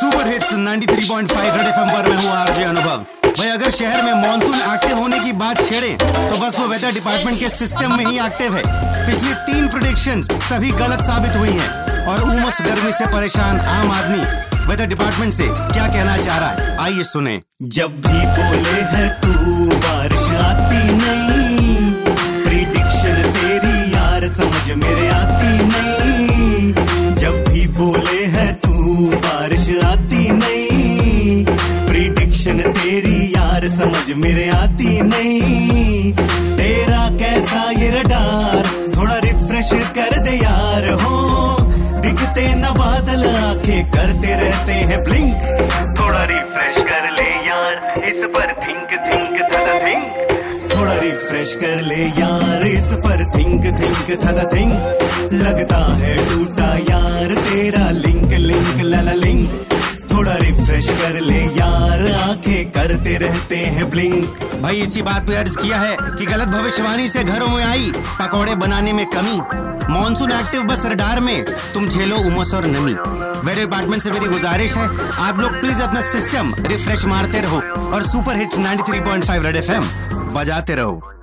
Super hits 93.5 red FM पर मैं हूँ आरजे अनुभव। भाई, अगर शहर में मानसून एक्टिव होने की बात छेड़े तो बस वो वेदर डिपार्टमेंट के सिस्टम में ही एक्टिव है। पिछली तीन प्रोडिक्शन सभी गलत साबित हुई हैं और उमस गर्मी से परेशान आम आदमी। वेदर डिपार्टमेंट से क्या कहना चाह रहा है? आइए सुने। जब भी बोले है तू, बारिश आती नहीं। प्रिडिक्शन तेरी यार, समझ मेरे आती नहीं। समझ मेरे आती नहीं। तेरा कैसा ये रडार? थोड़ा रिफ्रेश कर दे यार। हो, दिखते न बादल आके करते रहते हैं ब्लिंक थोड़ा रिफ्रेश कर ले यार, इस पर थिंक थिंक था थिंक थोड़ा रिफ्रेश कर ले यार, इस पर थिंक थिंक था थिंक लगता है टूटा यार, तेरा लिंक लिंक लला लिंक थोड़ा रिफ्रेश कर ले यार। आँखें करते रहते हैं ब्लिंक भाई, इसी बात पे अर्ज़ किया है कि गलत भविष्यवाणी से घरों में आई पकोड़े बनाने में कमी। मॉनसून एक्टिव बस रडार में, तुम झेलो उमस और नमी। वेदर डिपार्टमेंट से मेरी गुजारिश है, आप लोग प्लीज़ अपना सिस्टम रिफ्रेश मारते रहो और सुपर हिट्स 93.5 रेड एफएम बजाते रहो।